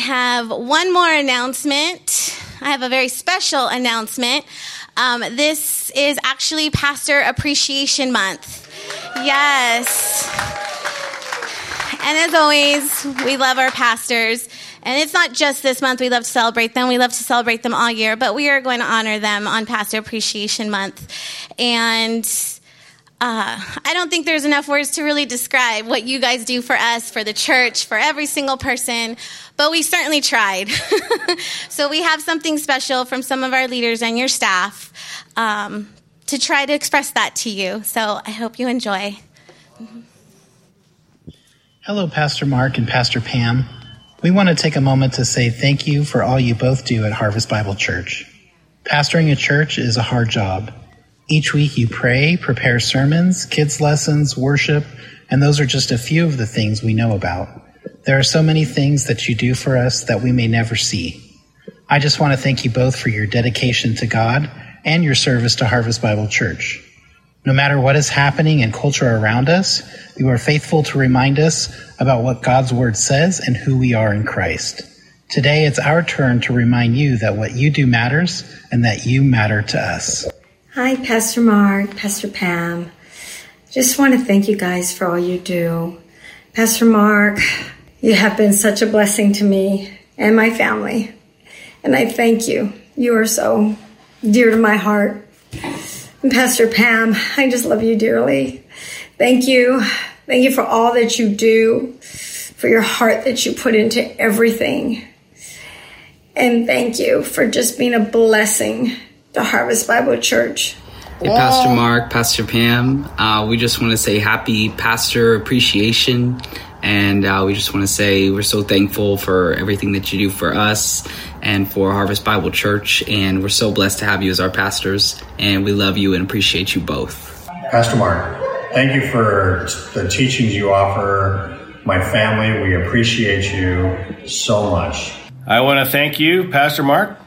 have one more announcement. I have a very special announcement. Um, this is actually Pastor Appreciation Month. Yes. And as always, we love our pastors. And it's not just this month we love to celebrate them. We love to celebrate them all year, but we are going to honor them on Pastor Appreciation Month. And uh, I don't think there's enough words to really describe what you guys do for us, for the church, for every single person, but we certainly tried. so we have something special from some of our leaders and your staff um, to try to express that to you. So I hope you enjoy. Hello, Pastor Mark and Pastor Pam. We want to take a moment to say thank you for all you both do at Harvest Bible Church. Pastoring a church is a hard job. Each week you pray, prepare sermons, kids' lessons, worship, and those are just a few of the things we know about. There are so many things that you do for us that we may never see. I just want to thank you both for your dedication to God and your service to Harvest Bible Church. No matter what is happening in culture around us, you are faithful to remind us about what God's Word says and who we are in Christ. Today, it's our turn to remind you that what you do matters and that you matter to us. Hi, Pastor Mark, Pastor Pam. Just want to thank you guys for all you do. Pastor Mark, you have been such a blessing to me and my family. And I thank you. You are so dear to my heart. And Pastor Pam, I just love you dearly. Thank you. Thank you for all that you do, for your heart that you put into everything. And thank you for just being a blessing to Harvest Bible Church. Hey, Pastor Mark, Pastor Pam, uh, we just want to say happy Pastor Appreciation. And uh, we just want to say we're so thankful for everything that you do for us and for Harvest Bible Church. And we're so blessed to have you as our pastors. And we love you and appreciate you both. Pastor Mark, thank you for the teachings you offer my family. We appreciate you so much. I want to thank you, Pastor Mark,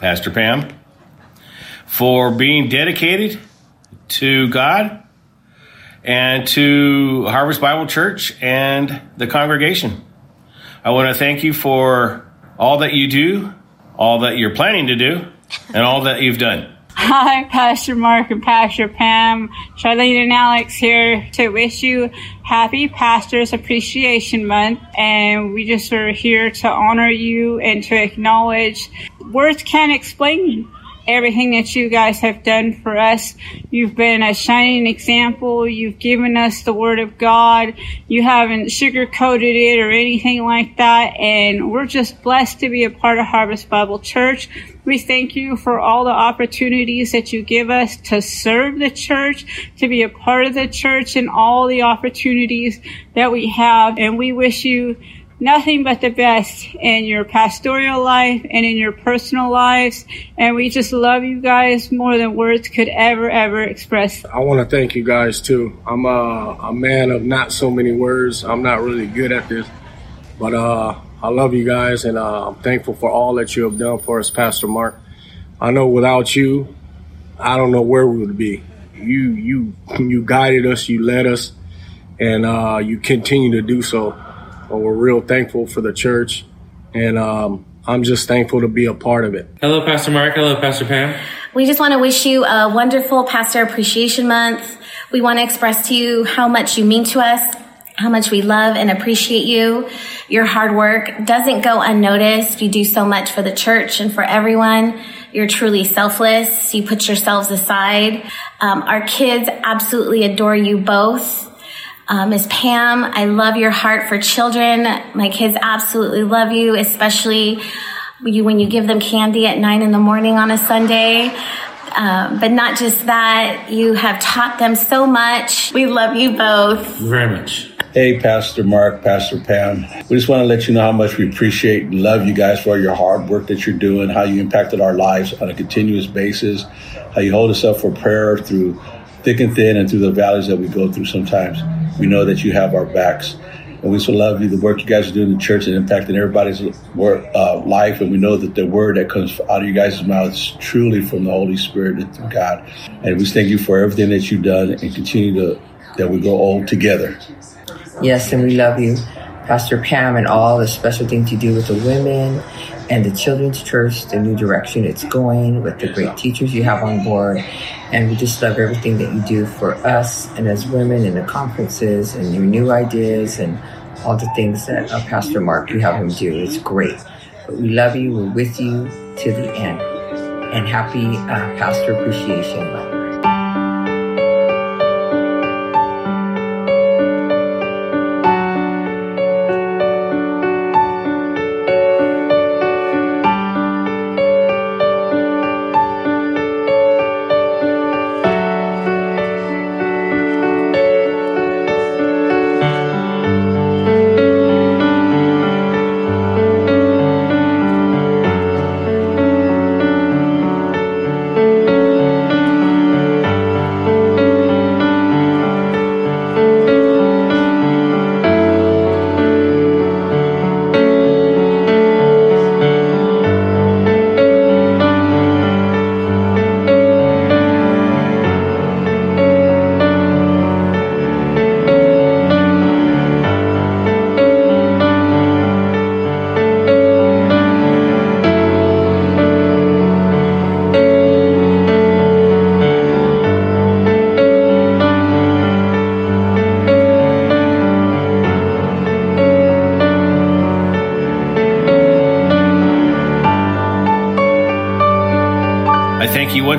Pastor Pam, for being dedicated to God and to Harvest Bible Church and the congregation. I want to thank you for all that you do, all that you're planning to do, and all that you've done. Hi, Pastor Mark and Pastor Pam. Charlene and Alex here to wish you happy Pastors Appreciation Month. And we just are here to honor you and to acknowledge words can't explain everything that you guys have done for us. You've been a shining example. You've given us the word of God. You haven't sugarcoated it or anything like that. And we're just blessed to be a part of Harvest Bible Church. We thank you for all the opportunities that you give us to serve the church, to be a part of the church and all the opportunities that we have. And we wish you nothing but the best in your pastoral life and in your personal lives. And we just love you guys more than words could ever, ever express. I want to thank you guys too. I'm a, a man of not so many words. I'm not really good at this, but uh, I love you guys and uh, I'm thankful for all that you have done for us, Pastor Mark. I know without you, I don't know where we would be. You, you, you guided us, you led us, and uh, you continue to do so. But we're real thankful for the church, and um, I'm just thankful to be a part of it. Hello, Pastor Mark. Hello, Pastor Pam. We just want to wish you a wonderful Pastor Appreciation Month. We want to express to you how much you mean to us, how much we love and appreciate you. Your hard work doesn't go unnoticed. You do so much for the church and for everyone. You're truly selfless. You put yourselves aside. Um, our kids absolutely adore you both. Uh, Miss Pam, I love your heart for children. My kids absolutely love you, especially you, when you give them candy at nine in the morning on a Sunday. Um, but not just that, you have taught them so much. We love you both. Very much. Hey, Pastor Mark, Pastor Pam. We just want to let you know how much we appreciate and love you guys for your hard work that you're doing, how you impacted our lives on a continuous basis, how you hold us up for prayer through thick and thin and through the valleys that we go through sometimes. We know that you have our backs. And we so love you, the work you guys are doing in the church and impacting everybody's work, uh, life. And we know that the word that comes out of you guys' mouths is truly from the Holy Spirit and through God. And we thank you for everything that you've done and continue to, that we grow old together. Yes, and we love you. Pastor Pam and all the special things you do with the women and the children's church, the new direction it's going with the great teachers you have on board. And we just love everything that you do for us and as women in the conferences and your new ideas and all the things that uh, Pastor Mark, you have him do. It's great. But we love you. We're with you to the end. And happy uh, Pastor Appreciation Month.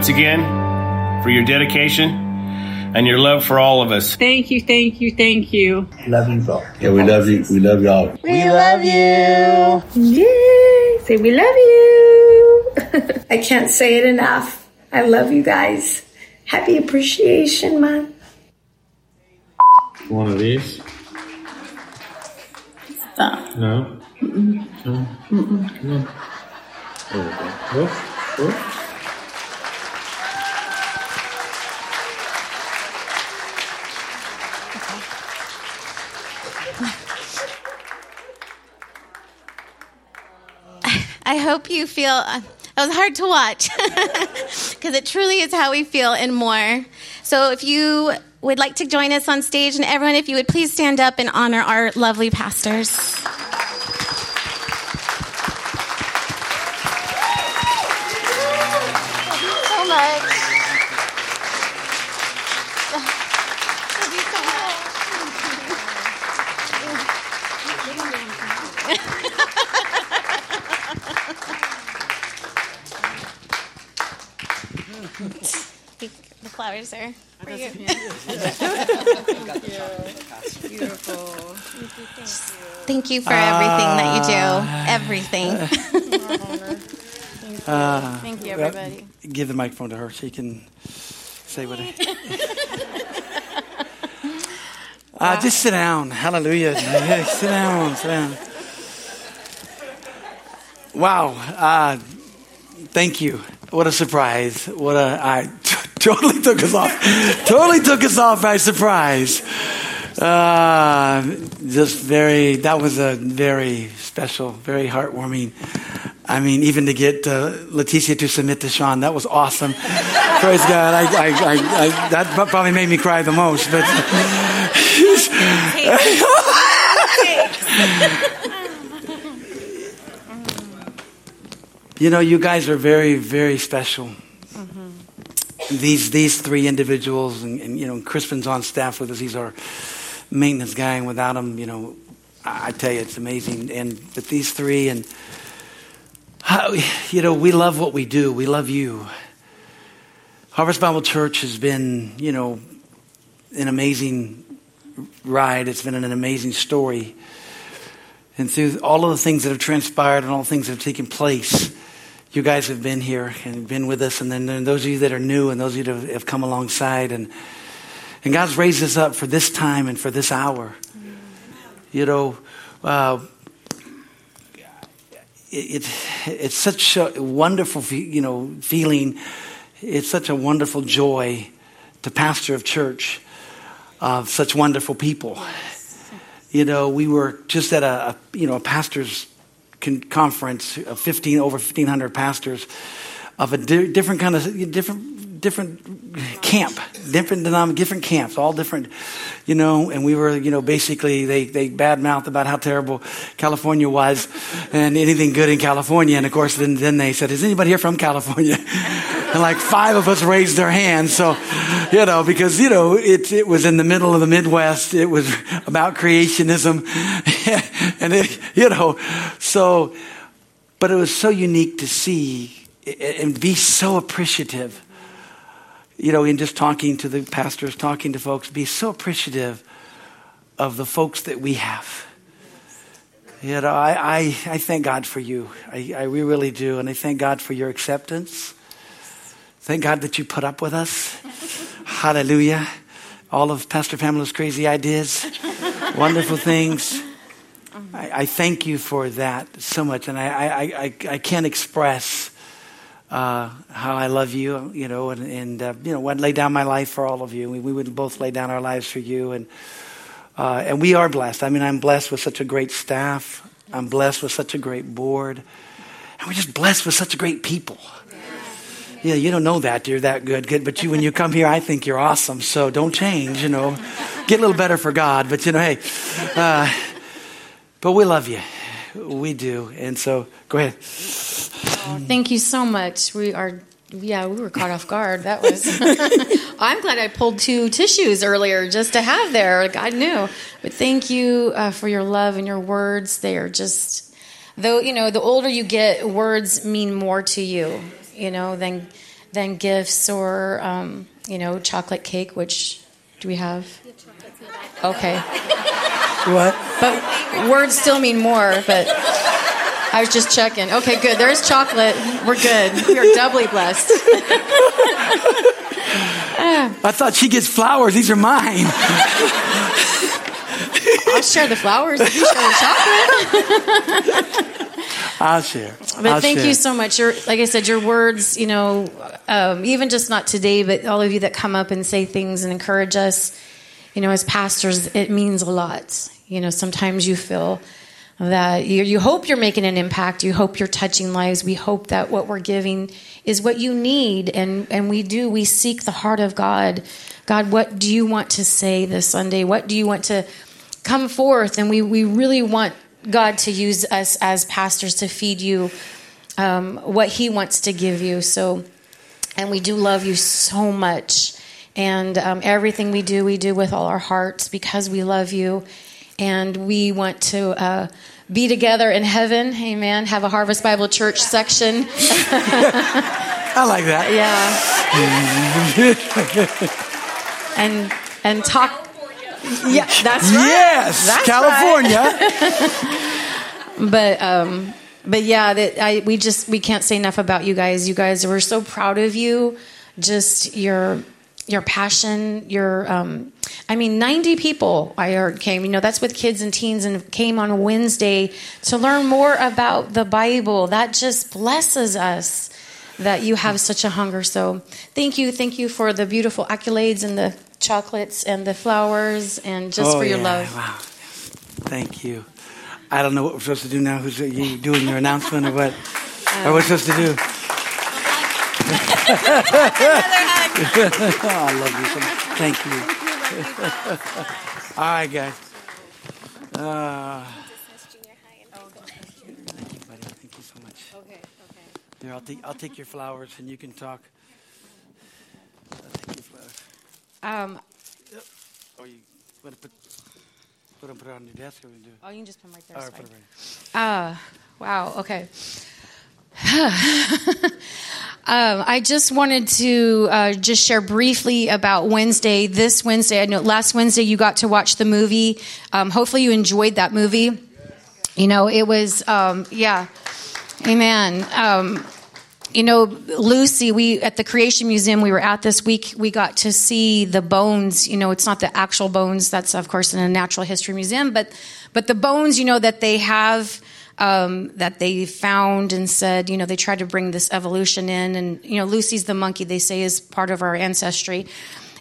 Once again for your dedication and your love for all of us. Thank you, thank you, thank you. Love you both. Yeah, we love you. We love y'all. We love you. Yay. Say we love you. I can't say it enough. I love you guys. Happy Appreciation Month. One of these? Stop. No? No? Come on. There we go. Whoop, whoop. Hope you feel. Uh, that was hard to watch because it truly is how we feel and more. So, if you would like to join us on stage, and everyone, if you would please stand up and honor our lovely pastors. so much. The flowers are for you. Beautiful. Thank you for everything that you do. Everything. Uh, Thank you, well, everybody. give the microphone to her. So she can say what. Uh, just sit down. Hallelujah. Yeah, sit down. Sit down. Wow. Uh, thank you. What a surprise. What a. I totally took us off. totally took us off by surprise. Uh, just very. That was a very special, very heartwarming. I mean, even to get uh, Leticia to submit to Sean, that was awesome. Praise God. I, I, I, that probably made me cry the most. But you know, you guys are very, very special. These these three individuals, and, and you know, Crispin's on staff with us. He's our maintenance guy, and without him, you know, I, I tell you, it's amazing. And but these three, and how, you know, we love what we do. We love you. Harvest Bible Church has been, you know, an amazing ride. It's been an amazing story. And through all of the things that have transpired and all the things that have taken place, you guys have been here and been with us. And then those of you that are new and those of you that have- have come alongside. And, and God's raised us up for this time and for this hour. You know, uh, it, it, it's such a wonderful, you know, feeling. It's such a wonderful joy to pastor of church of such wonderful people. You know, we were just at a, a you know a pastors con- conference of fifteen over fifteen hundred pastors of a di- different kind of different different camp, different denom, different camps, all different, you know. And we were, you know, basically they they badmouthed about how terrible California was, and anything good in California. And of course, then then they said, "Is anybody here from California?" and like five of us raised their hands. So, you know, because you know it it was in the middle of the Midwest. It was about creationism, and it, you know, so. But it was so unique to see and be so appreciative. You know, in just talking to the pastors, talking to folks, be so appreciative of the folks that we have. You know, I, I, I thank God for you. I, I we really do. And I thank God for your acceptance. Thank God that you put up with us. Hallelujah. All of Pastor Pamela's crazy ideas, wonderful things. I, I, thank you for that so much. And I, I, I, I can't express uh, how I love you, you know, and, and uh, you know, I'd lay down my life for all of you. We, we would both lay down our lives for you, and uh, and we are blessed. I mean, I'm blessed with such a great staff. I'm blessed with such a great board, and we're just blessed with such a great people. Yeah, you don't know that you're that good, good, but you when you come here, I think you're awesome. So don't change, you know. Get a little better for God, but you know, hey, uh, but we love you, we do, and so go ahead. Oh, thank you so much. We are yeah, we were caught off guard. That was. I'm glad I pulled two tissues earlier just to have there. God knew. But thank you uh, for your love and your words. They are just, though you know, the older you get, words mean more to you, you know, than than gifts or um, you know, chocolate cake. Which do we have? Okay. What? But words still mean more. But. I was just checking. Okay, good. There's chocolate. We're good. We are doubly blessed. I thought she gets flowers. These are mine. I'll share the flowers if you share the chocolate. I'll share. But I'll thank share. you so much. Your, like I said, your words, you know, um, even just not today, but all of you that come up and say things and encourage us, you know, as pastors, it means a lot. You know, sometimes you feel that you, you hope you're making an impact. You hope you're touching lives. We hope that what we're giving is what you need. And, and we do. We seek the heart of God. God, what do you want to say this Sunday? What do you want to come forth? And we, we really want God to use us as pastors to feed you um, what He wants to give you. So, and we do love you so much. And um, everything we do, we do with all our hearts because we love you. And we want to uh, be together in heaven. Amen. Have a Harvest Bible Church section. I like that. Yeah. and and talk. Yeah, that's right. Yes, That's California. right. but um, but yeah, that I we just we can't say enough about you guys. You guys, we're so proud of you. Just your your passion, your um, I mean, 90 people I heard came. You know, that's with kids and teens, and came on Wednesday to learn more about the Bible. That just blesses us that you have such a hunger. So, thank you, thank you for the beautiful accolades and the chocolates and the flowers, and just Oh, for your yeah. love. Wow. Thank you. I don't know what we're supposed to do now. Who's are you doing your announcement or what? or what we're supposed to do? oh, I love you so much. Thank you. All right, guys. Uh, thank you, buddy. Thank you so much. Okay, okay. Here, I'll take I'll take your flowers and you can talk. I'll take your flowers. Um, Oh, you want to put put them put it on your desk or we do? Oh, you can just put them right there. All it's right, put fine. it right. Ah, wow. Okay. um, I just wanted to uh, just share briefly about Wednesday. This Wednesday, I know last Wednesday you got to watch the movie. Um, hopefully, you enjoyed that movie. You know, it was, um, yeah, amen. Um, you know, Lucy, we at the Creation Museum we were at this week, we got to see the bones. You know, it's not the actual bones. That's of course in a natural history museum, but but the bones, you know, that they have um, that they found and said, you know, they tried to bring this evolution in, and you know, Lucy's the monkey they say is part of our ancestry,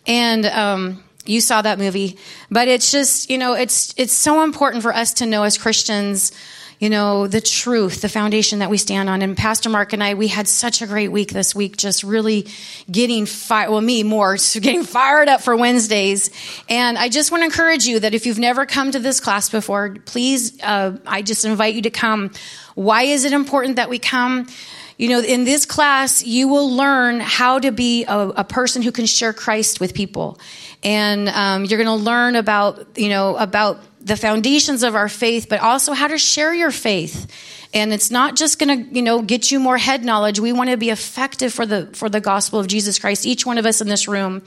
and. Um, you saw that movie, but it's just, you know, it's it's so important for us to know as Christians, you know, the truth, the foundation that we stand on. And Pastor Mark and I, we had such a great week this week, just really getting fired, well, me more, getting fired up for Wednesdays. And I just want to encourage you that if you've never come to this class before, please, uh, I just invite you to come. Why is it important that we come? You know, in this class, you will learn how to be a, a person who can share Christ with people. And um, you're going to learn about, you know, about the foundations of our faith, but also how to share your faith. And it's not just going to, you know, get you more head knowledge. We want to be effective for the for the gospel of Jesus Christ. Each one of us in this room,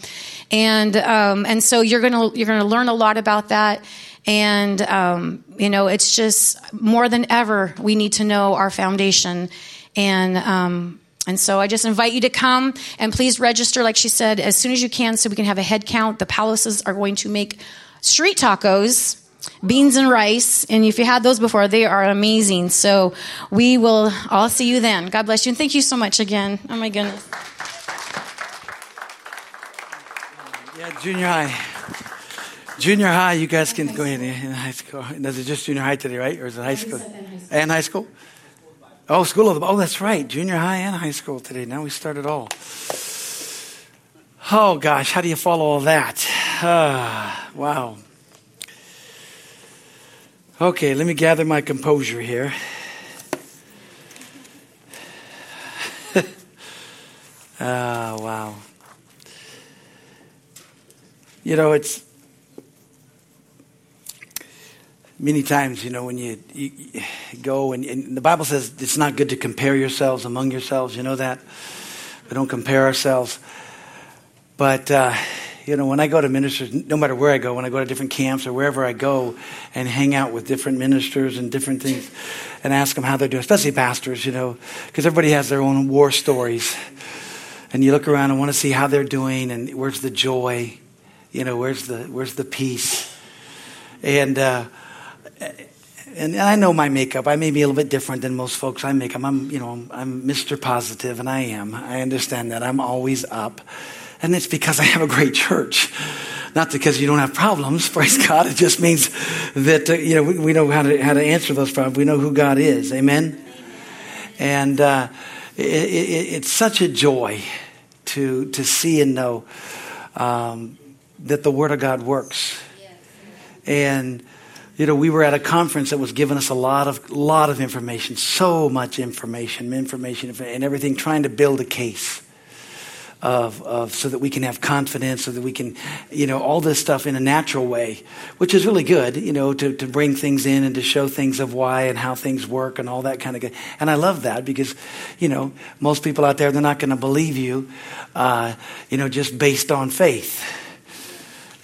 and um, and so you're gonna you're gonna learn a lot about that. And um, you know, it's just more than ever we need to know our foundation. And um, and so I just invite you to come and please register, like she said, as soon as you can, so we can have a head count. The palaces are going to make street tacos beans and rice. And if you had those before, they are amazing. So we will all see you then. God bless you. And thank you so much again. Oh my goodness. Yeah, junior high. Junior high, you guys can go ahead in high school. Is it just junior high today, right? Or is it high school? And high school? Oh, school of the, oh, that's right. Junior high and high school today. Now we start it all. Oh, gosh, how do you follow all that? Uh, wow. Okay, let me gather my composure here. Ah, wow. You know, it's many times, you know, when you, you, go and, and, the Bible says it's not good to compare yourselves among yourselves. You know that? We don't compare ourselves. But, uh, you know, when I go to ministers, no matter where I go, when I go to different camps or wherever I go and hang out with different ministers and different things and ask them how they're doing, especially pastors, you know, because everybody has their own war stories. And you look around and want to see how they're doing and where's the joy, you know, where's the, where's the peace. And, uh, and I know my makeup. I may be a little bit different than most folks I make. I'm, I'm you know, I'm, I'm Mr. Positive, and I am. I understand that. I'm always up. And it's because I have a great church. Not because you don't have problems, praise God. It just means that, uh, you know, we, we, know how to, how to answer those problems. We know who God is. Amen? And uh, it, it, it's such a joy to, to see and know um, that the Word of God works. And, you know, we were at a conference that was giving us a lot of, lot of information, so much information, information, and everything, trying to build a case of, of so that we can have confidence, so that we can, you know, all this stuff in a natural way, which is really good, you know, to, to bring things in and to show things of why and how things work and all that kind of good. And I love that because, you know, most people out there, they're not going to believe you, uh, you know, just based on faith.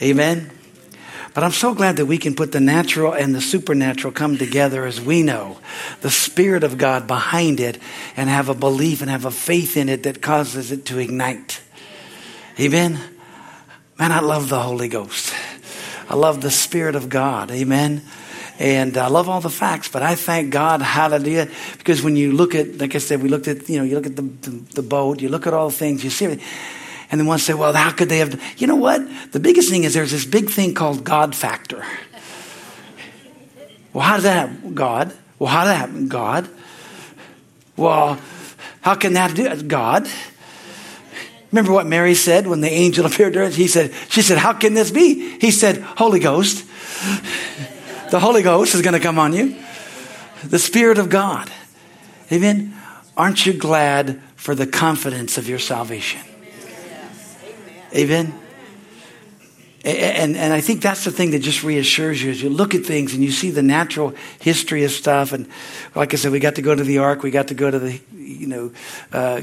Amen. But I'm so glad that we can put the natural and the supernatural come together as we know the Spirit of God behind it and have a belief and have a faith in it that causes it to ignite. Amen. Man, I love the Holy Ghost. I love the Spirit of God. Amen. And I love all the facts, but I thank God, hallelujah, because when you look at, like I said, we looked at, you know, you look at the, the, the boat, you look at all the things, you see it. And then one say, well, how could they have? You know what? The biggest thing is there's this big thing called God factor. Well, how does that happen? God. Well, how did that happen? God. Well, how can that do? God. Remember what Mary said when the angel appeared to her? He said, she said, how can this be? He said, Holy Ghost. The Holy Ghost is going to come on you. The Spirit of God. Amen. Aren't you glad for the confidence of your salvation? Amen. And, and I think that's the thing that just reassures you as you look at things and you see the natural history of stuff. And like I said, we got to go to the Ark, we got to go to the, you know, uh,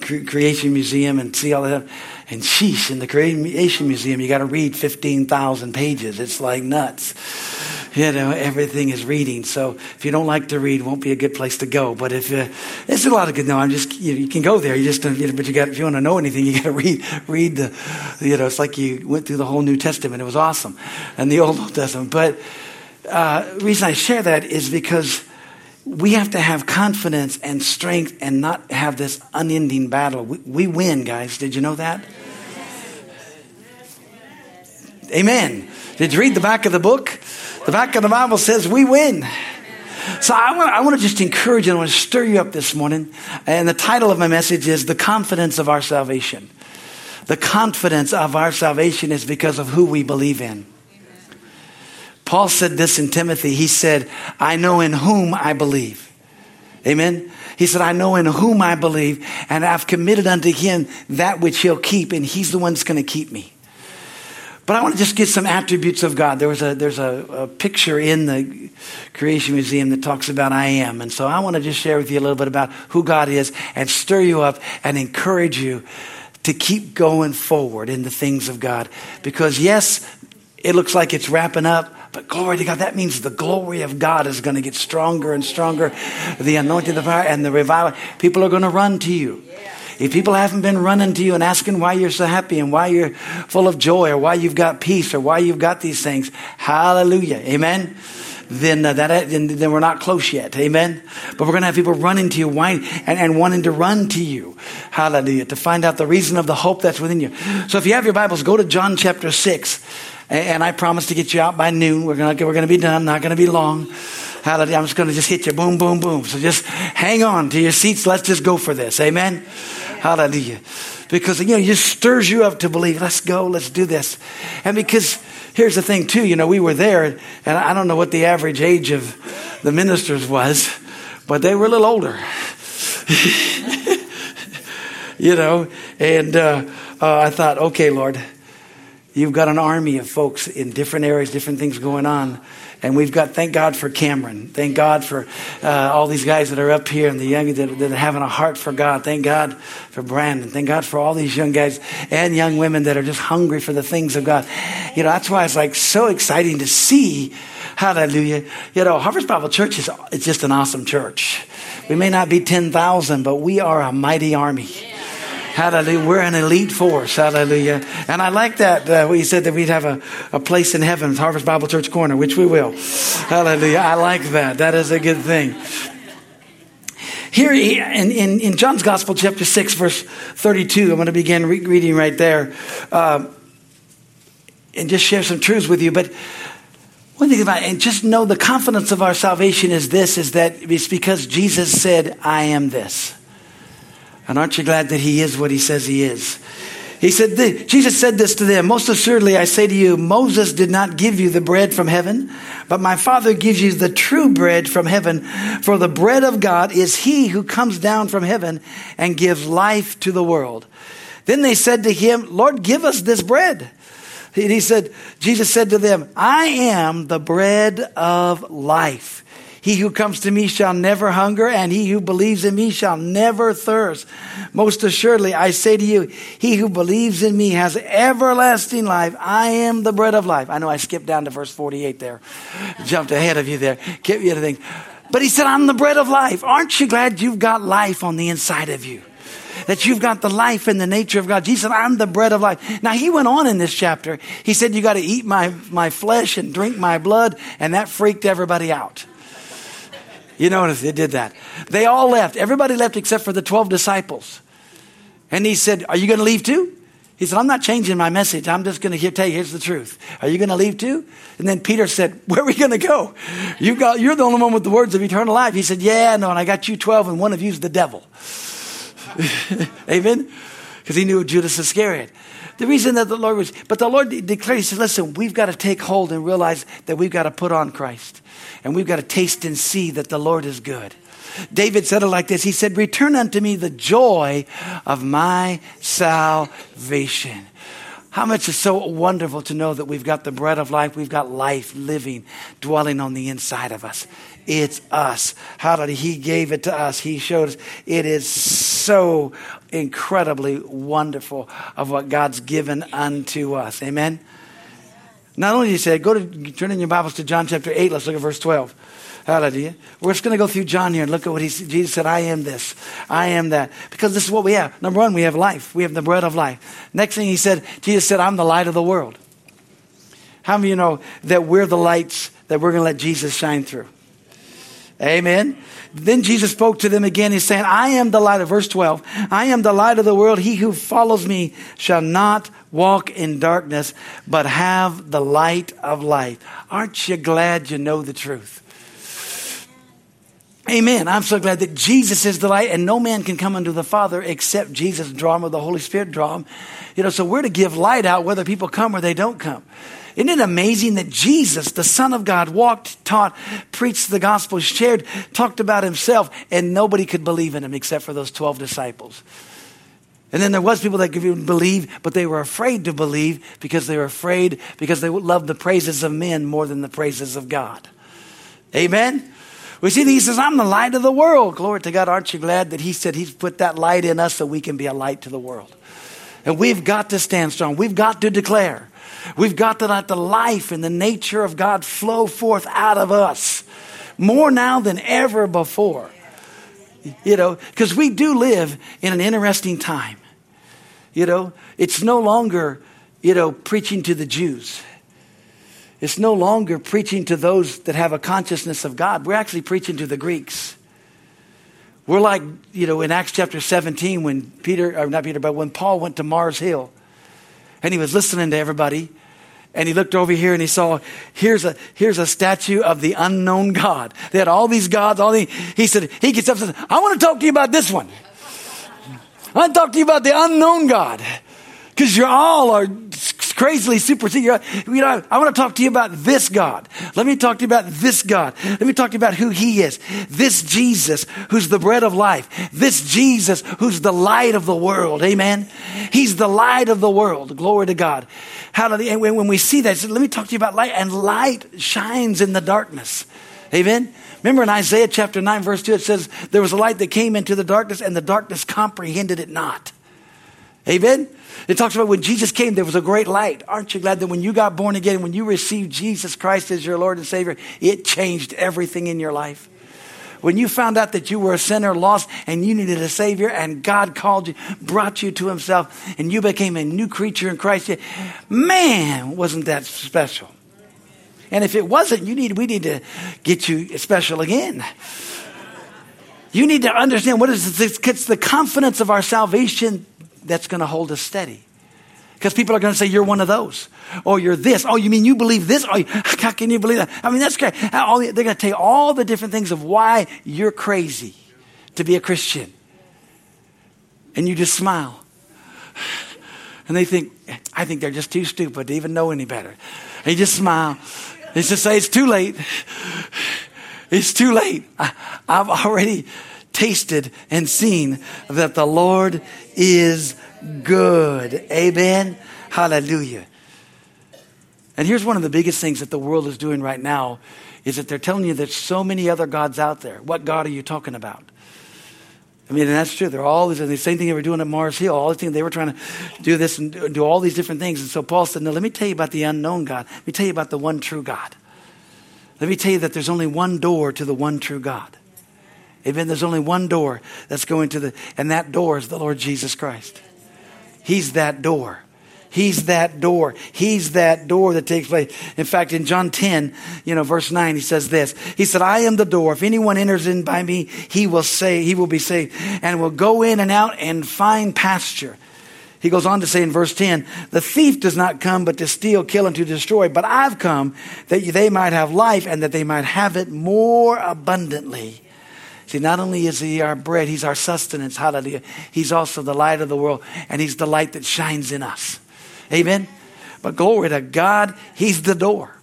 Creation Museum and see all that. And sheesh, in the Creation Museum, you got to read 15,000 pages. It's like nuts. You know, everything is reading. So if you don't like to read, won't be a good place to go. But if uh, it's a lot of good, no, I'm just you, know, you can go there. You just, you know, but you got if you want to know anything, you got to read read the, you know, it's like you went through the whole New Testament. It was awesome, and the Old Testament. But uh, reason I share that is because we have to have confidence and strength and not have this unending battle. We, we win, guys. Did you know that? Amen. Did you read the back of the book? The back of the Bible says we win. So I want, I want to just encourage you, I want to stir you up this morning. And the title of my message is The Confidence of Our Salvation. The confidence of our salvation is because of who we believe in. Paul said this in Timothy. He said, I know in whom I believe. Amen. He said, I know in whom I believe, and I've committed unto him that which he'll keep, and he's the one that's going to keep me. But I want to just get some attributes of God. There was a, there's a, a, picture in the Creation Museum that talks about I am. And so I want to just share with you a little bit about who God is and stir you up and encourage you to keep going forward in the things of God. Because yes, it looks like it's wrapping up, but glory to God, that means the glory of God is going to get stronger and stronger. The anointing, the fire and the revival. People are going to run to you. If people haven't been running to you and asking why you're so happy and why you're full of joy or why you've got peace or why you've got these things, hallelujah, amen. Then uh, that then, then we're not close yet, amen. But we're going to have people running to you, and, and wanting to run to you, hallelujah, to find out the reason of the hope that's within you. So if you have your Bibles, go to John chapter six, and, I promise to get you out by noon. We're going we're to be done. Not going to be long. Hallelujah. I'm just going to just hit you. Boom, boom, boom. So just hang on to your seats. Let's just go for this. Amen. Hallelujah. Because, you know, it just stirs you up to believe, let's go, let's do this. And because here's the thing, too, you know, we were there, and I don't know what the average age of the ministers was, but they were a little older. you know, and uh, uh, I thought, okay, Lord, you've got an army of folks in different areas, different things going on. And we've got, thank God for Cameron. Thank God for uh, all these guys that are up here and the young that, that are having a heart for God. Thank God for Brandon. Thank God for all these young guys and young women that are just hungry for the things of God. You know, that's why it's like so exciting to see. Hallelujah. You know, Harvest Bible Church is it's just an awesome church. We may not be 10,000, but we are a mighty army. Hallelujah. We're an elite force. Hallelujah. And I like that. Uh, he said that we'd have a, a place in heaven, Harvest Bible Church Corner, which we will. Hallelujah. I like that. That is a good thing. Here in, in, in John's Gospel, chapter 6, verse 32, I'm going to begin re- reading right there uh, and just share some truths with you. But one thing about and just know the confidence of our salvation is this, is that it's because Jesus said, I am this. And aren't you glad that he is what he says he is? He said, Jesus said this to them, most assuredly I say to you, Moses did not give you the bread from heaven, but my father gives you the true bread from heaven. For the bread of God is he who comes down from heaven and gives life to the world. Then they said to him, Lord, give us this bread. He said, Jesus said to them, I am the bread of life. He who comes to me shall never hunger, and he who believes in me shall never thirst. Most assuredly, I say to you, he who believes in me has everlasting life. I am the bread of life. I know I skipped down to verse 48 there, jumped ahead of you there, kept you to. But he said, I'm the bread of life. Aren't you glad you've got life on the inside of you? that you've got the life and the nature of God. Jesus said, I'm the bread of life. Now he went on in this chapter. He said, you got to eat my, my flesh and drink my blood. And that freaked everybody out. You notice they did that. They all left. Everybody left except for the 12 disciples. And he said, Are you going to leave too? He said, I'm not changing my message. I'm just going to tell you, here's the truth. Are you going to leave too? And then Peter said, Where are we going to go? You got, you're the only one with the words of eternal life. He said, Yeah, no, and I got you 12, and one of you's the devil. Amen? Because he knew Judas Iscariot. The reason that the Lord was, but the Lord declared, He said, Listen, we've got to take hold and realize that we've got to put on Christ. And we've got to taste and see that the Lord is good. David said it like this He said, Return unto me the joy of my salvation. How much is so wonderful to know that we've got the bread of life, we've got life living, dwelling on the inside of us. It's us. How did he gave it to us? He showed us. It is so incredibly wonderful of what God's given unto us. Amen. Not only he said, go to turn in your Bibles to John chapter 8, let's look at verse 12. Hallelujah. We're just going to go through John here and look at what he said. Jesus said, I am this. I am that. Because this is what we have. Number one, we have life. We have the bread of life. Next thing he said, Jesus said, I'm the light of the world. How many of you know that we're the lights that we're going to let Jesus shine through? Amen. Then Jesus spoke to them again. He's saying, I am the light of verse 12. I am the light of the world. He who follows me shall not walk in darkness, but have the light of life. Aren't you glad you know the truth? Amen. I'm so glad that Jesus is the light and no man can come unto the Father except Jesus draw him or the Holy Spirit draw him. You know, so we're to give light out whether people come or they don't come. Isn't it amazing that Jesus, the Son of God, walked, taught, preached the gospel, shared, talked about himself, and nobody could believe in him except for those 12 disciples? And then there was people that could believe, but they were afraid to believe because they were afraid because they loved the praises of men more than the praises of God. Amen? We see that he says, I'm the light of the world. Glory to God. Aren't you glad that he said he's put that light in us so we can be a light to the world? And we've got to stand strong. We've got to declare. We've got to let the life and the nature of God flow forth out of us more now than ever before. You know, because we do live in an interesting time. You know, it's no longer, you know, preaching to the Jews. It's no longer preaching to those that have a consciousness of God. We're actually preaching to the Greeks. We're like, you know, in Acts chapter 17 when Peter, or not Peter, but when Paul went to Mars Hill and he was listening to everybody and he looked over here and he saw here's a here's a statue of the unknown God. They had all these gods, all these, he said, he gets up and says, I want to talk to you about this one. I want to talk to you about the unknown God. Because you all are crazily superseded. You know, I want to talk to you about this God. Let me talk to you about this God. Let me talk to you about who He is. This Jesus, who's the bread of life. This Jesus, who's the light of the world. Amen. He's the light of the world. Glory to God. Hallelujah. And when we see that, let me talk to you about light. And light shines in the darkness. Amen. Remember in Isaiah chapter 9, verse 2, it says, There was a light that came into the darkness, and the darkness comprehended it not. Amen. It talks about when Jesus came, there was a great light. Aren't you glad that when you got born again, when you received Jesus Christ as your Lord and Savior, it changed everything in your life? When you found out that you were a sinner, lost, and you needed a Savior, and God called you, brought you to Himself, and you became a new creature in Christ, man, wasn't that special? And if it wasn't, you need, we need to get you special again. You need to understand what is this? It's the confidence of our salvation that's going to hold us steady. Because people are going to say, you're one of those. Oh, you're this. Oh, you mean you believe this? Oh, how can you believe that? I mean, that's great. They're going to tell you all the different things of why you're crazy to be a Christian. And you just smile. And they think, I think they're just too stupid to even know any better. And you just smile. They just say, it's too late. It's too late. I, I've already tasted and seen that the Lord is good. Amen. Hallelujah. And here's one of the biggest things that the world is doing right now is that they're telling you there's so many other gods out there. What God are you talking about? I mean, that's true. They're all the same thing they were doing at Mars Hill. All the things they were trying to do this and do all these different things. And so Paul said, "No, let me tell you about the unknown God. Let me tell you about the one true God. Let me tell you that there's only one door to the one true God. Amen. There's only one door that's going to the, and that door is the Lord Jesus Christ. He's that door. He's that door. He's that door that takes place. In fact, in John 10, you know, verse 9, he says this. He said, I am the door. If anyone enters in by me, he will say, he will be saved and will go in and out and find pasture. He goes on to say in verse 10, the thief does not come but to steal, kill, and to destroy. But I've come that they might have life and that they might have it more abundantly. See, not only is He our bread, He's our sustenance. Hallelujah. He's also the light of the world, and He's the light that shines in us. Amen. But glory to God, He's the door.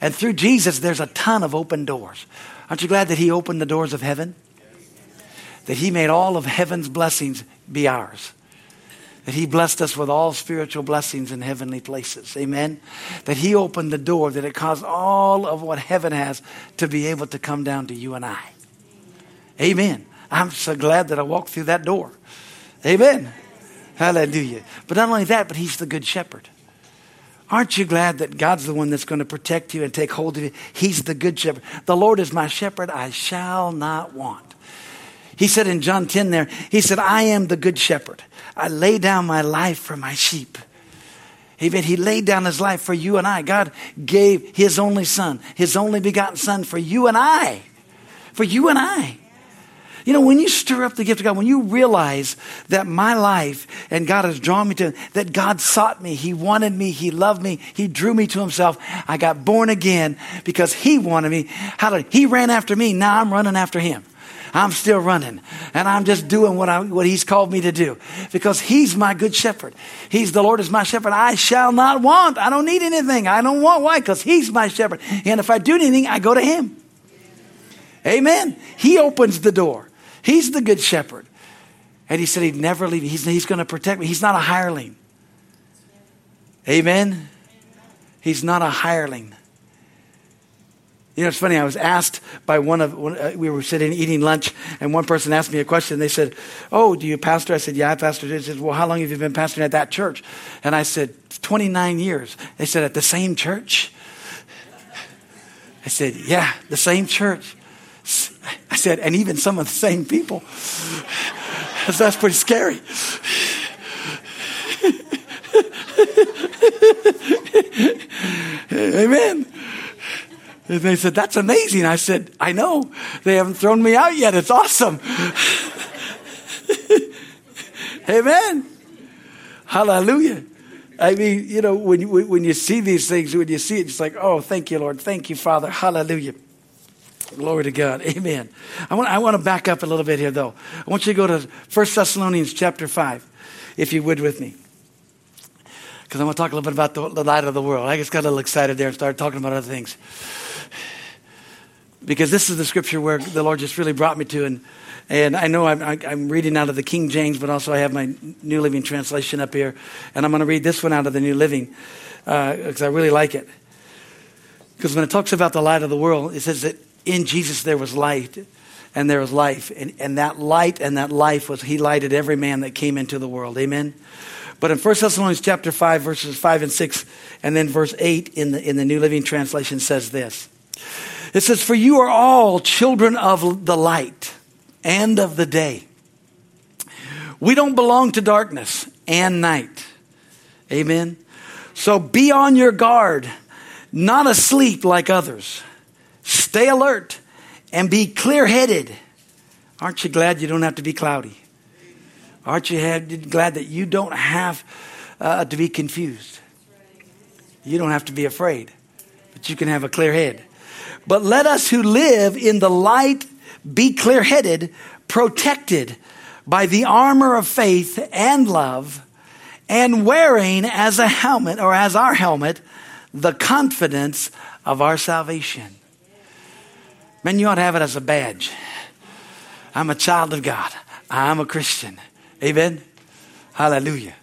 And through Jesus, there's a ton of open doors. Aren't you glad that He opened the doors of heaven? That He made all of heaven's blessings be ours that he blessed us with all spiritual blessings in heavenly places. Amen. That he opened the door that it caused all of what heaven has to be able to come down to you and I. Amen. I'm so glad that I walked through that door. Amen. Hallelujah. But not only that, but He's the good shepherd. Aren't you glad that God's the one that's going to protect you and take hold of you? He's the good shepherd. The Lord is my shepherd, I shall not want. He said in John 10 there, He said, I am the good shepherd. I lay down my life for my sheep. Amen. He laid down his life for you and I. God gave his only son, his only begotten son for you and I. For you and I. You know, when you stir up the gift of God, when you realize that my life and God has drawn me to, that God sought me, He wanted me, He loved me, He drew me to Himself. I got born again because He wanted me. How did He ran after me? Now I'm running after Him. I'm still running and I'm just doing what I, what he's called me to do because he's my good shepherd. He's the Lord is my shepherd. I shall not want. I don't need anything. I don't want. Why? Because he's my shepherd. And if I do anything, I go to him. Amen. He opens the door. He's the good shepherd. And he said he'd never leave me. He's, he's going to protect me. He's not a hireling. Amen. He's not a hireling. You know, it's funny. I was asked by one of, uh, we were sitting eating lunch, and one person asked me a question. They said, Oh, do you pastor? I said, Yeah, I pastor. They said, Well, how long have you been pastoring at that church? And I said, 29 years. They said, At the same church? I said, Yeah, the same church. Said, And even some of the same people. that's pretty scary. Amen. And they said, That's amazing. I said, I know. They haven't thrown me out yet. It's awesome. Amen. Hallelujah. I mean, you know, when you, when you see these things, when you see it, it's like, oh, thank you, Lord. Thank you, Father. Hallelujah. Glory to God. Amen. I want, I want to back up a little bit here, though. I want you to go to 1 Thessalonians chapter 5, if you would with me. Because I want to talk a little bit about the, the light of the world. I just got a little excited there and started talking about other things because this is the scripture where the Lord just really brought me to. And, and I know I'm, I'm reading out of the King James, but also I have my New Living Translation up here. And I'm going to read this one out of the New Living because uh, I really like it. Because when it talks about the light of the world, it says that in Jesus there was light and there was life. And, and that light and that life was, he lighted every man that came into the world. Amen. But in 1 Thessalonians chapter 5, verses 5 and 6, and then verse 8 in the, in the New Living Translation says this. It says, For you are all children of the light and of the day. We don't belong to darkness and night. Amen. So be on your guard, not asleep like others. Stay alert and be clear headed. Aren't you glad you don't have to be cloudy? Aren't you glad that you don't have uh, to be confused? You don't have to be afraid, but you can have a clear head. But let us who live in the light be clear headed, protected by the armor of faith and love, and wearing as a helmet or as our helmet the confidence of our salvation. Man, you ought to have it as a badge. I'm a child of God. I'm a Christian. Amen. Hallelujah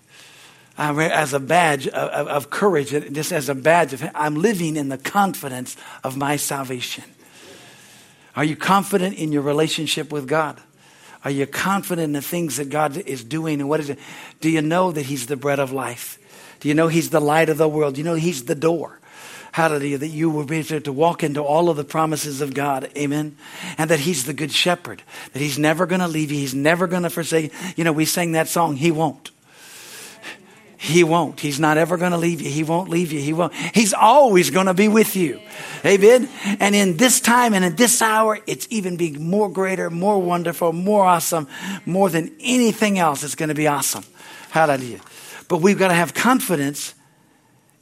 I'm as a badge of, of, of courage, just as a badge of, I'm living in the confidence of my salvation. Are you confident in your relationship with God? Are you confident in the things that God is doing and what is it? Do you know that He's the bread of life? Do you know He's the light of the world? Do you know He's the door? Hallelujah. That you will be able to walk into all of the promises of God. Amen. And that He's the good shepherd. That He's never going to leave you. He's never going to forsake. You You know, we sang that song, He won't. He won't. He's not ever going to leave you. He won't leave you. He won't. He's always going to be with you. Amen. And in this time and in this hour, it's even be more greater, more wonderful, more awesome, more than anything else. It's going to be awesome. Hallelujah. But we've got to have confidence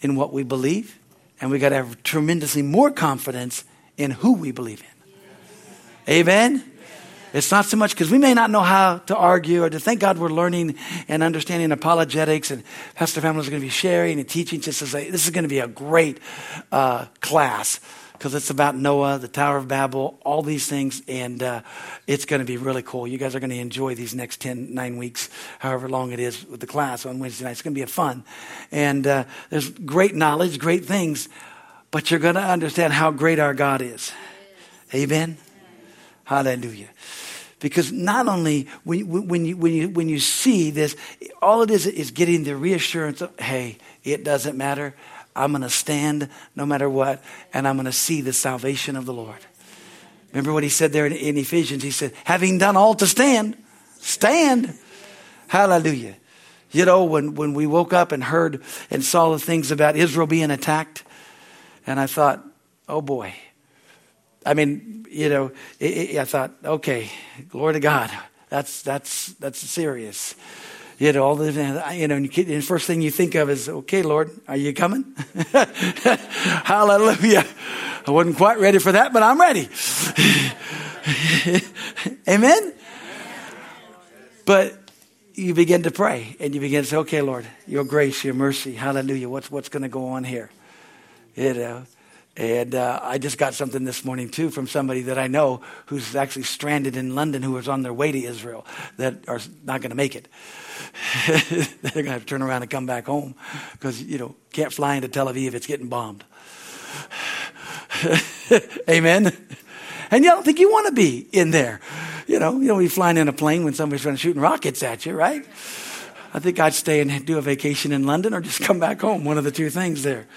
in what we believe, and we've got to have tremendously more confidence in who we believe in. Amen. It's not so much because we may not know how to argue or to thank God we're learning and understanding apologetics and Pastor Pamela is going to be sharing and teaching just as a, this is going to be a great uh, class because it's about Noah, the Tower of Babel, all these things, and uh, it's going to be really cool. You guys are going to enjoy these next 10, nine weeks, however long it is with the class on Wednesday night. It's going to be fun. And uh, there's great knowledge, great things, but you're going to understand how great our God is. Amen? Hallelujah. Because not only when, when, you, when, you, when you see this, all it is is getting the reassurance of, hey, it doesn't matter. I'm going to stand no matter what, and I'm going to see the salvation of the Lord. Remember what he said there in, in Ephesians? He said, having done all to stand, stand. Hallelujah. You know, when, when we woke up and heard and saw the things about Israel being attacked, and I thought, oh boy. I mean, you know, it, it, I thought, okay, glory to God. That's, that's, that's serious. You know, all the, you know, and the first thing you think of is, okay, Lord, are you coming? Hallelujah. I wasn't quite ready for that, but I'm ready. Amen? But you begin to pray and you begin to say, okay, Lord, your grace, your mercy, hallelujah. What's, what's going to go on here? You know? And uh, I just got something this morning too from somebody that I know who's actually stranded in London who was on their way to Israel that are not going to make it. They're going to have to turn around and come back home because, you know, can't fly into Tel Aviv, if it's getting bombed. Amen. And you don't think you want to be in there. You know, you don't be flying in a plane when somebody's trying to shooting rockets at you, right? I think I'd stay and do a vacation in London or just come back home. One of the two things there.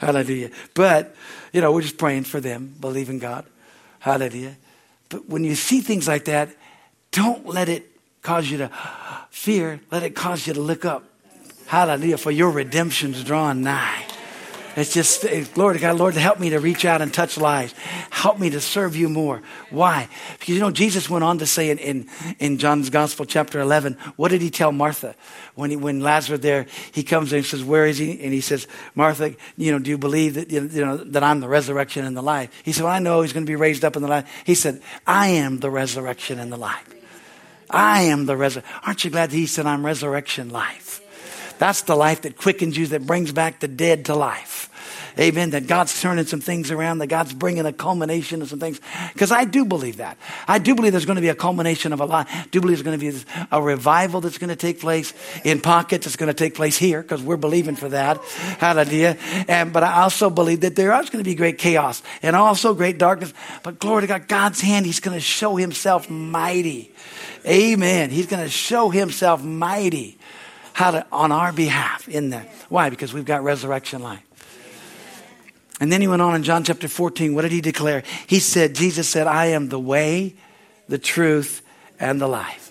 Hallelujah. But, you know, we're just praying for them, believing God. Hallelujah. But when you see things like that, don't let it cause you to fear. Let it cause you to look up. Hallelujah. For your redemption's drawn nigh. It's just, eh, glory to God, Lord, help me to reach out and touch lives. Help me to serve you more. Why? Because, you know, Jesus went on to say in, in, in John's Gospel, chapter 11, what did he tell Martha? When, he, when Lazarus there, he comes and he says, where is he? And he says, Martha, you know, do you believe that, you know, that I'm the resurrection and the life? He said, well, I know he's going to be raised up in the life. He said, I am the resurrection and the life. I am the resurrection. Aren't you glad that he said, I'm resurrection life? That's the life that quickens you, that brings back the dead to life. Amen. That God's turning some things around, that God's bringing a culmination of some things. Because I do believe that. I do believe there's going to be a culmination of a lot. I do believe there's going to be a revival that's going to take place in pockets. It's going to take place here because we're believing for that. Hallelujah. And, but I also believe that there is going to be great chaos and also great darkness. But glory to God, God's hand, He's going to show Himself mighty. Amen. He's going to show Himself mighty how to, on our behalf in that. Why? Because we've got resurrection life. And then he went on in John chapter 14. What did he declare? He said, Jesus said, I am the way, the truth, and the life.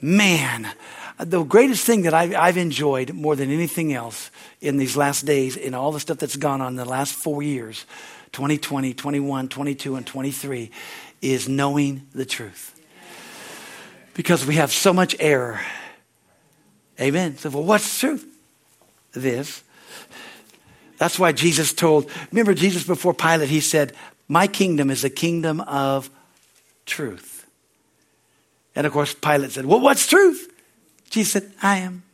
Man, the greatest thing that I've, I've enjoyed more than anything else in these last days, in all the stuff that's gone on in the last four years 2020, 21, 22, and 23 is knowing the truth. Because we have so much error. Amen. So, well, what's truth? This. That's why Jesus told, remember Jesus before Pilate, he said, My kingdom is a kingdom of truth. And of course, Pilate said, Well, what's truth? Jesus said, I am.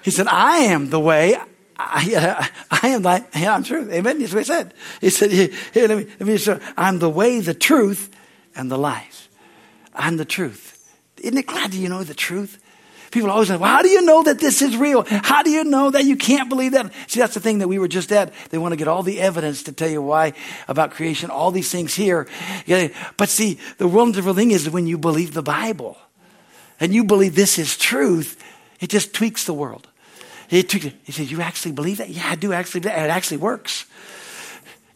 he said, I am the way. I, I am like, I'm truth. Amen. That's what he said. He said, here, here let me, let me show. I'm the way, the truth, and the life. I'm the truth. Isn't it glad you know the truth? People always say, well, how do you know that this is real? How do you know that you can't believe that? See, that's the thing that we were just at. They want to get all the evidence to tell you why about creation, all these things here. But see, the wonderful thing is when you believe the Bible and you believe this is truth, it just tweaks the world. It tweaks, he says, you actually believe that? Yeah, I do actually. It actually works.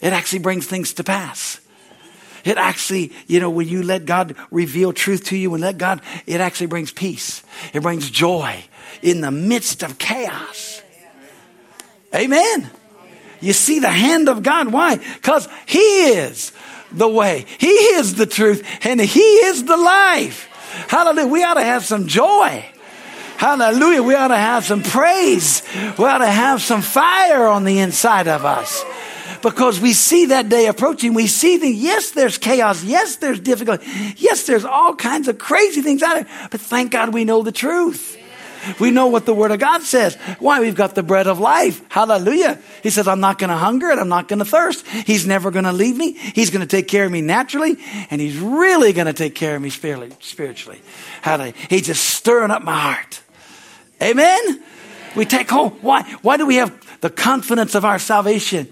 It actually brings things to pass. It actually, you know, when you let God reveal truth to you and let God, it actually brings peace. It brings joy in the midst of chaos. Amen. You see the hand of God. Why? Because He is the way. He is the truth and He is the life. Hallelujah. We ought to have some joy. Hallelujah. We ought to have some praise. We ought to have some fire on the inside of us because we see that day approaching. We see the, yes, there's chaos. Yes, there's difficulty. Yes, there's all kinds of crazy things out there. But thank God we know the truth. We know what the Word of God says. Why? We've got the bread of life. Hallelujah. He says, I'm not going to hunger and I'm not going to thirst. He's never going to leave me. He's going to take care of me naturally and He's really going to take care of me spiritually. Hallelujah. He's just stirring up my heart. Amen. We take home. Why? Why do we have the confidence of our salvation?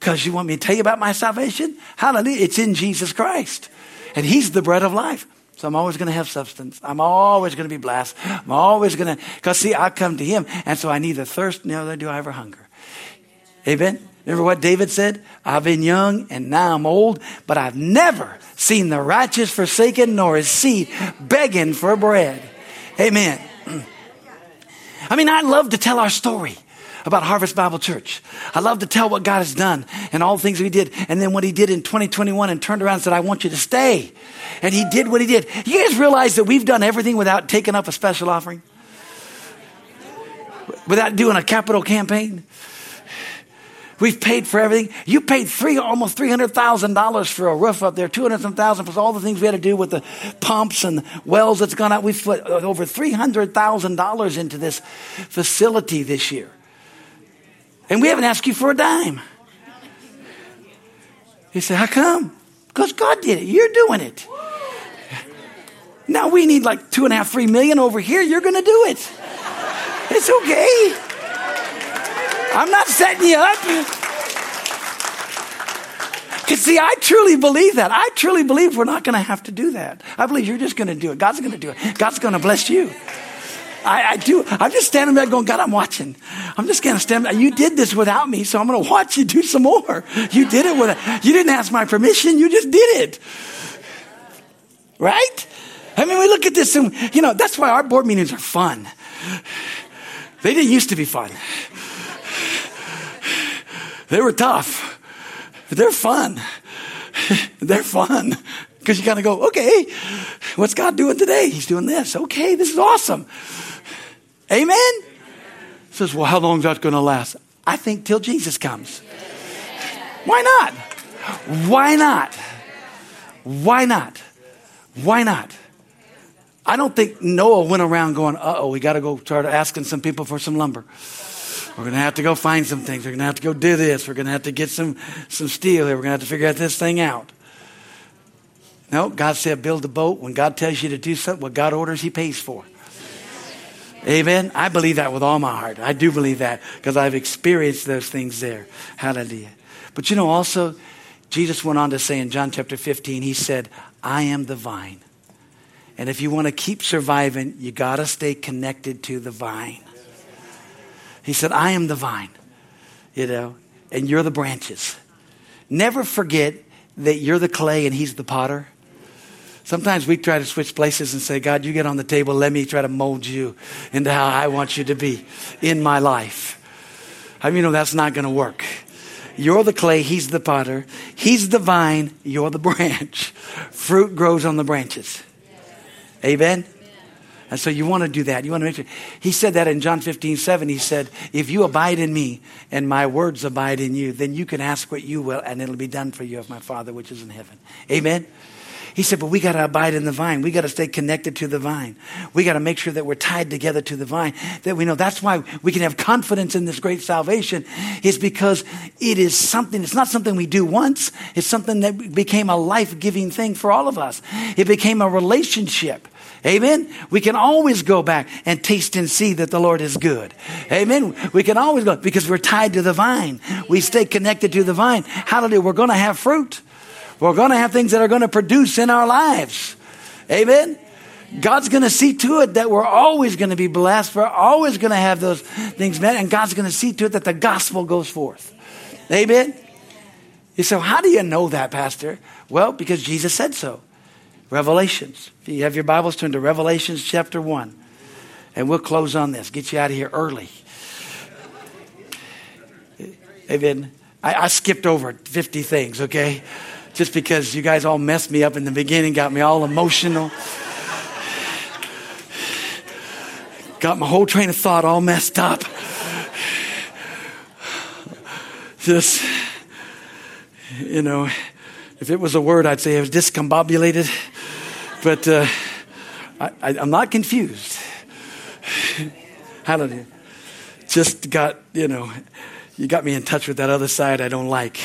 Because you want me to tell you about my salvation? Hallelujah. It's in Jesus Christ. And He's the bread of life. So I'm always going to have substance. I'm always going to be blessed. I'm always going to, because see, I come to Him. And so I neither thirst nor do I ever hunger. Amen. Remember what David said? I've been young and now I'm old, but I've never seen the righteous forsaken nor his seed begging for bread. Amen. I mean, I love to tell our story about Harvest Bible Church. I love to tell what God has done and all the things we did. And then what he did in 2021 and turned around and said, I want you to stay. And he did what he did. You guys realize that we've done everything without taking up a special offering? Without doing a capital campaign? We've paid for everything. You paid three, almost three hundred thousand dollars for a roof up there, two hundred thousand plus all the things we had to do with the pumps and wells that's gone out. We've put uh, over three hundred thousand dollars into this facility this year, and we haven't asked you for a dime. He said, "How come?" Because God did it. You're doing it. Now we need like two and a half, three million over here. You're going to do it. It's okay. I'm not setting you up. Because, see, I truly believe that. I truly believe we're not going to have to do that. I believe you're just going to do it. God's going to do it. God's going to bless you. I, I, do. I'm just standing there going, God, I'm watching. I'm just going to stand. You did this without me, so I'm going to watch you do some more. You did it with. You didn't ask my permission. You just did it. Right? I mean, we look at this and, you know, that's why our board meetings are fun. They didn't used to be fun. They were tough. They're fun. They're fun. Because you kind of go, okay, what's God doing today? He's doing this. Okay, this is awesome. Amen? Says, well, how long is that going to last? I think till Jesus comes. Why not? Why not? Why not? Why not? I don't think Noah went around going, uh oh, we got to go start asking some people for some lumber. We're going to have to go find some things. We're going to have to go do this. We're going to have to get some, some steel here. We're going to have to figure out this thing out. No, God said build a boat. When God tells you to do something, what God orders, He pays for. Amen. I believe that with all my heart. I do believe that because I've experienced those things there. Hallelujah. But you know, also, Jesus went on to say in John chapter 15, He said, I am the vine. And if you want to keep surviving, you got to stay connected to the vine. He said, I am the vine, you know, and you're the branches. Never forget that you're the clay and he's the potter. Sometimes we try to switch places and say, God, you get on the table, let me try to mold you into how I want you to be in my life. I mean, you know that's not going to work. You're the clay, he's the potter. He's the vine, you're the branch. Fruit grows on the branches. Amen? And so you want to do that. You want to make sure. He said that in John 15, 7. He said, If you abide in me and my words abide in you, then you can ask what you will and it'll be done for you of my Father which is in heaven. Amen? He said, but we got to abide in the vine. We got to stay connected to the vine. We got to make sure that we're tied together to the vine. That we know that's why we can have confidence in this great salvation is because it is something, it's not something we do once. It's something that became a life giving thing for all of us. It became a relationship. Amen. We can always go back and taste and see that the Lord is good. Amen. We can always go because we're tied to the vine. We stay connected to the vine. Hallelujah. We're going to have fruit. We're going to have things that are going to produce in our lives. Amen. God's going to see to it that we're always going to be blessed. We're always going to have those things met. And God's going to see to it that the gospel goes forth. Amen. You So, how do you know that, Pastor? Well, because Jesus said so. Revelations. If you have your Bibles, turn to Revelations chapter 1. And we'll close on this, get you out of here early. Amen. I, I skipped over 50 things, okay? Just because you guys all messed me up in the beginning, got me all emotional. Got my whole train of thought all messed up. Just, you know, if it was a word, I'd say it was discombobulated. But uh, I, am not confused. Hallelujah. Just got, you know, you got me in touch with that other side I don't like.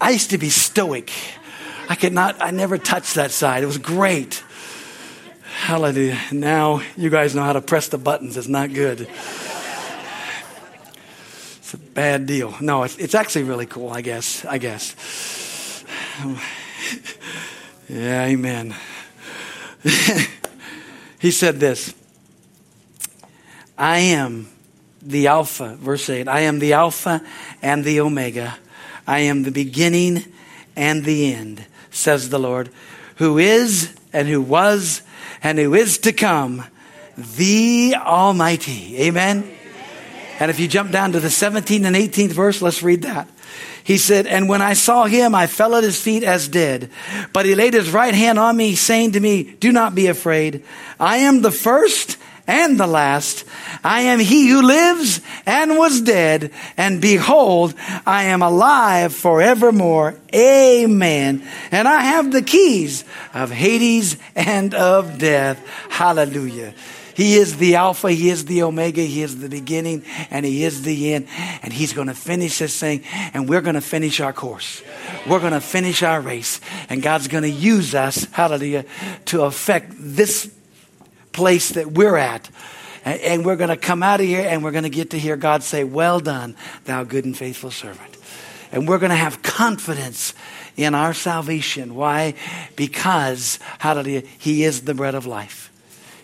I used to be stoic. I could not, I never touched that side. It was great. Hallelujah. Now you guys know how to press the buttons. It's not good. It's a bad deal. No, it's, it's actually really cool, I guess. I guess. yeah, amen. he said this I am the Alpha, verse 8. I am the Alpha and the Omega I am the beginning and the end, says the Lord, who is and who was and who is to come, the Almighty. Amen. And if you jump down to the 17th and 18th verse, let's read that. He said, And when I saw him, I fell at his feet as dead. But he laid his right hand on me, saying to me, Do not be afraid. I am the first and the last. I am he who lives and was dead, and behold, I am alive forevermore. Amen. And I have the keys of Hades and of death. Hallelujah. He is the Alpha, He is the Omega, He is the beginning, and He is the end. And He's going to finish this thing, and we're going to finish our course. We're going to finish our race, and God's going to use us, hallelujah, to affect this place that we're at. And we're going to come out of here and we're going to get to hear God say, Well done, thou good and faithful servant. And we're going to have confidence in our salvation. Why? Because, hallelujah, He is the bread of life.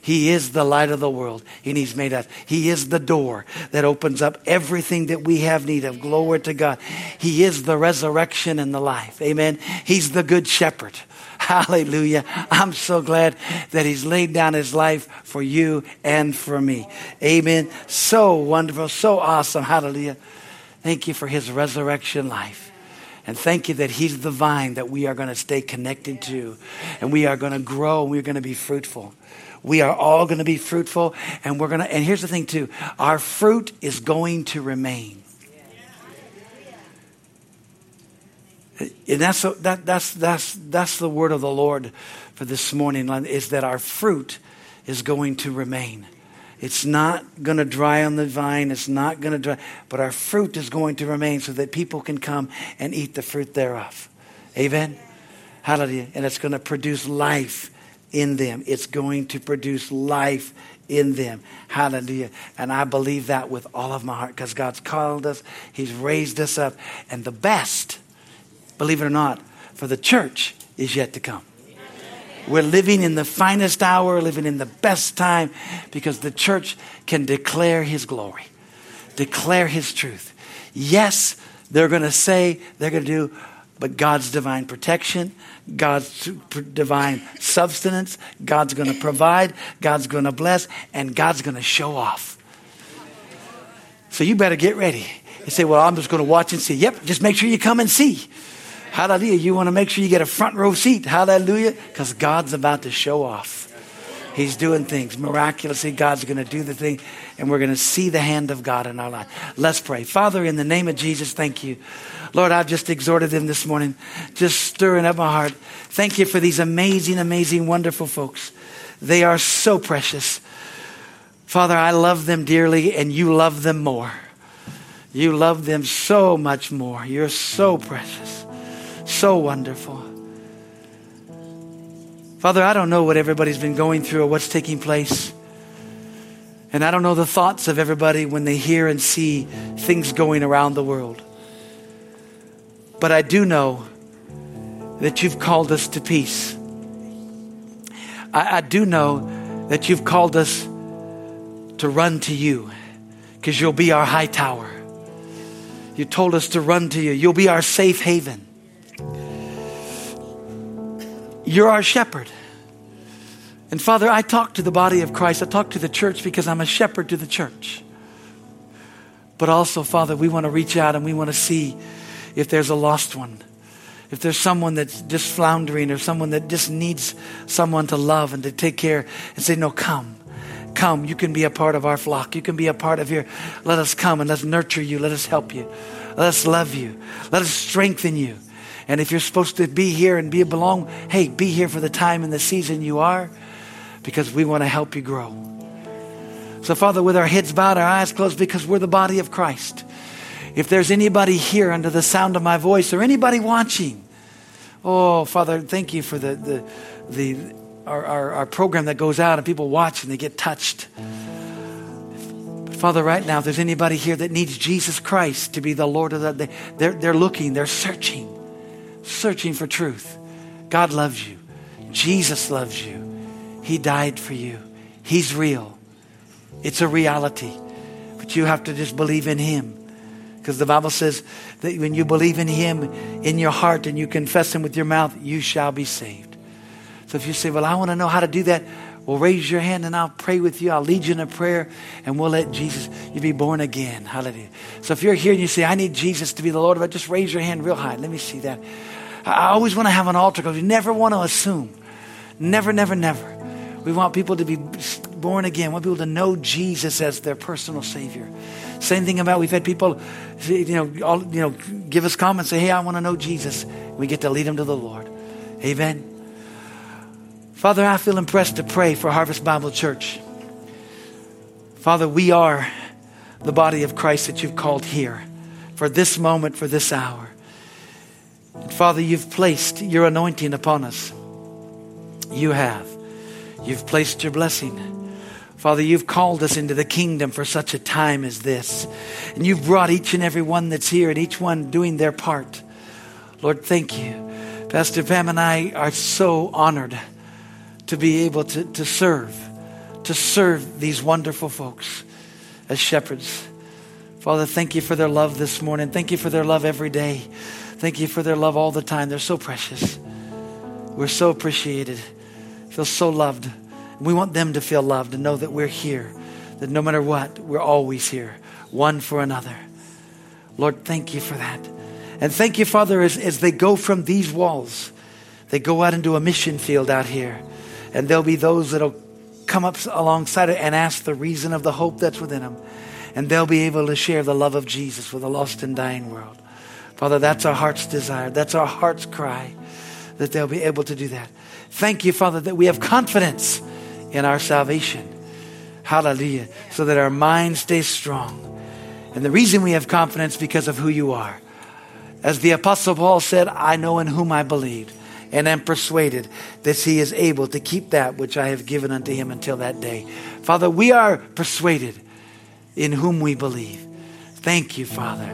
He is the light of the world, and He's made us. He is the door that opens up everything that we have need of. Glory to God. He is the resurrection and the life. Amen. He's the good shepherd. Hallelujah. I'm so glad that He's laid down His life for you and for me. Amen. So wonderful, so awesome. Hallelujah. Thank you for His resurrection life. And thank you that He's the vine that we are going to stay connected to. And we are going to grow. and We're going to be fruitful. We are all going to be fruitful. And we're going to, and here's the thing too our fruit is going to remain. And that's, that, that's, that's, that's the word of the Lord for this morning is that our fruit is going to remain. It's not going to dry on the vine. It's not going to dry, but our fruit is going to remain so that people can come and eat the fruit thereof. Amen. Hallelujah. And it's going to produce life in them. It's going to produce life in them. Hallelujah. And I believe that with all of my heart because God's called us, He's raised us up. And the best, believe it or not, for the church is yet to come. We're living in the finest hour, living in the best time because the church can declare His glory, declare His truth. Yes, they're going to say, they're going to do, but God's divine protection, God's divine substance, God's going to provide, God's going to bless, and God's going to show off. So you better get ready. You say, Well, I'm just going to watch and see. Yep, just make sure you come and see. Hallelujah. You want to make sure you get a front row seat. Hallelujah. Because God's about to show off. He's doing things miraculously. God's going to do the thing, and we're going to see the hand of God in our life. Let's pray. Father, in the name of Jesus, thank you. Lord, I've just exhorted them this morning, just stirring up my heart. Thank you for these amazing, amazing, wonderful folks. They are so precious. Father, I love them dearly, and you love them more. You love them so much more. You're so precious. So wonderful. Father, I don't know what everybody's been going through or what's taking place. And I don't know the thoughts of everybody when they hear and see things going around the world. But I do know that you've called us to peace. I, I do know that you've called us to run to you because you'll be our high tower. You told us to run to you, you'll be our safe haven. You're our shepherd. And Father, I talk to the body of Christ. I talk to the church because I'm a shepherd to the church. But also, Father, we want to reach out and we want to see if there's a lost one. If there's someone that's just floundering or someone that just needs someone to love and to take care and say, No, come. Come. You can be a part of our flock. You can be a part of here. Let us come and let's nurture you. Let us help you. Let us love you. Let us strengthen you. And if you're supposed to be here and be belong, hey, be here for the time and the season you are because we want to help you grow. So, Father, with our heads bowed, our eyes closed, because we're the body of Christ. If there's anybody here under the sound of my voice or anybody watching, oh, Father, thank you for the, the, the, our, our, our program that goes out and people watch and they get touched. Father, right now, if there's anybody here that needs Jesus Christ to be the Lord of the, they're, they're looking, they're searching searching for truth. God loves you. Jesus loves you. He died for you. He's real. It's a reality. But you have to just believe in Him. Because the Bible says that when you believe in Him in your heart and you confess Him with your mouth, you shall be saved. So if you say, Well, I want to know how to do that, well, raise your hand and I'll pray with you. I'll lead you in a prayer and we'll let Jesus, you be born again. Hallelujah. So if you're here and you say, I need Jesus to be the Lord of it, just raise your hand real high. Let me see that. I always want to have an altar because we never want to assume. Never, never, never. We want people to be born again, We want people to know Jesus as their personal Savior. Same thing about we've had people, you know, all, you know, give us comments, say, "Hey, I want to know Jesus." We get to lead them to the Lord. Amen. Father, I feel impressed to pray for Harvest Bible Church. Father, we are the body of Christ that you've called here for this moment, for this hour. And Father, you've placed your anointing upon us. You have. You've placed your blessing. Father, you've called us into the kingdom for such a time as this. And you've brought each and every one that's here and each one doing their part. Lord, thank you. Pastor Pam and I are so honored to be able to, to serve, to serve these wonderful folks as shepherds. Father, thank you for their love this morning. Thank you for their love every day. Thank you for their love all the time. They're so precious. We're so appreciated. Feel so loved. We want them to feel loved and know that we're here, that no matter what, we're always here, one for another. Lord, thank you for that. And thank you, Father, as, as they go from these walls, they go out into a mission field out here. And there'll be those that'll come up alongside it and ask the reason of the hope that's within them. And they'll be able to share the love of Jesus with a lost and dying world. Father, that's our heart's desire. That's our heart's cry that they'll be able to do that. Thank you, Father, that we have confidence in our salvation. Hallelujah. So that our mind stays strong. And the reason we have confidence because of who you are. As the Apostle Paul said, I know in whom I believed and am persuaded that he is able to keep that which I have given unto him until that day. Father, we are persuaded in whom we believe. Thank you, Father,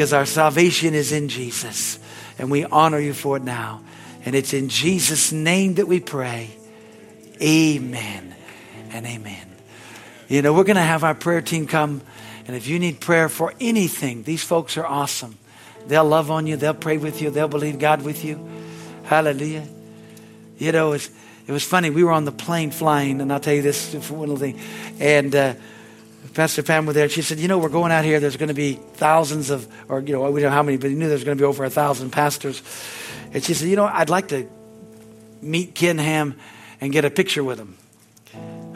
because our salvation is in Jesus, and we honor you for it now. And it's in Jesus' name that we pray. Amen and amen. You know, we're going to have our prayer team come, and if you need prayer for anything, these folks are awesome. They'll love on you, they'll pray with you, they'll believe God with you. Hallelujah. You know, it was funny. We were on the plane flying, and I'll tell you this one little thing. And uh, Pastor Pam was there. She said, "You know, we're going out here. There's going to be thousands of, or you know, we don't know how many, but he knew there's going to be over a thousand pastors." And she said, "You know, I'd like to meet Ken Ham and get a picture with him."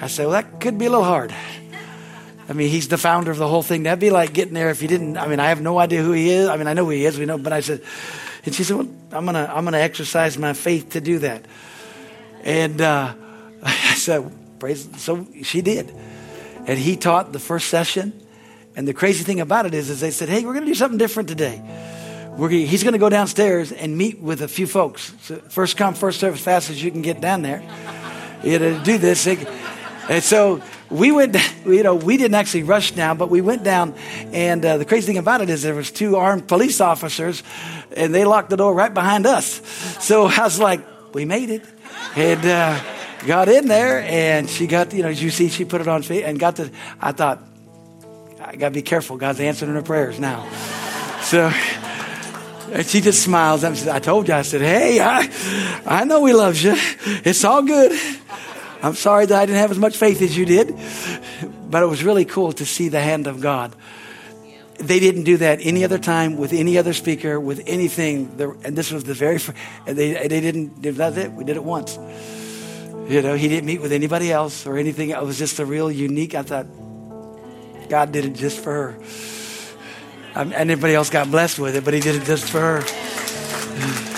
I said, "Well, that could be a little hard." I mean, he's the founder of the whole thing. That'd be like getting there if you didn't. I mean, I have no idea who he is. I mean, I know who he is. We know, but I said, and she said, well, I'm gonna, I'm gonna exercise my faith to do that. And uh, I said, praise. So she did, and he taught the first session. And the crazy thing about it is, is they said, hey, we're gonna do something different today. We're, he's going to go downstairs and meet with a few folks. So first come, first serve, as fast as you can get down there. You know, to do this. And so we went, you know, we didn't actually rush down, but we went down. And uh, the crazy thing about it is there was two armed police officers, and they locked the door right behind us. So I was like, we made it, and uh, got in there, and she got, you know, as you see, she put it on feet and got the. I thought, I got to be careful. God's answering her prayers now. So. And she just smiles. And I told you. I said, "Hey, I, I know He loves you. It's all good." I'm sorry that I didn't have as much faith as you did, but it was really cool to see the hand of God. They didn't do that any other time with any other speaker, with anything. And this was the very first, and they, they didn't, that's it. We did it once. You know, he didn't meet with anybody else or anything. It was just a real unique, I thought, God did it just for her. Um, and everybody else got blessed with it, but he did it just for her.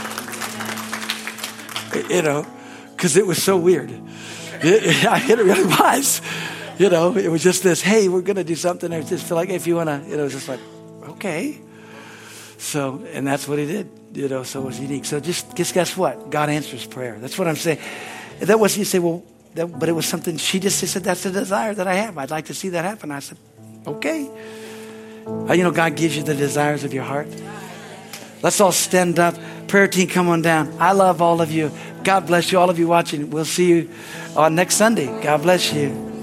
You know, because it was so weird. It, it, really was. You know, it was just this, hey, we're going to do something. I just feel like if you want to, you know, just like, okay. So, and that's what he did, you know, so it was unique. So just, just guess what? God answers prayer. That's what I'm saying. That wasn't, you say, well, that, but it was something, she just said, that's the desire that I have. I'd like to see that happen. I said, okay. Uh, you know, God gives you the desires of your heart. Let's all stand up. Prayer team, come on down. I love all of you. God bless you, all of you watching. We'll see you on next Sunday. God bless you.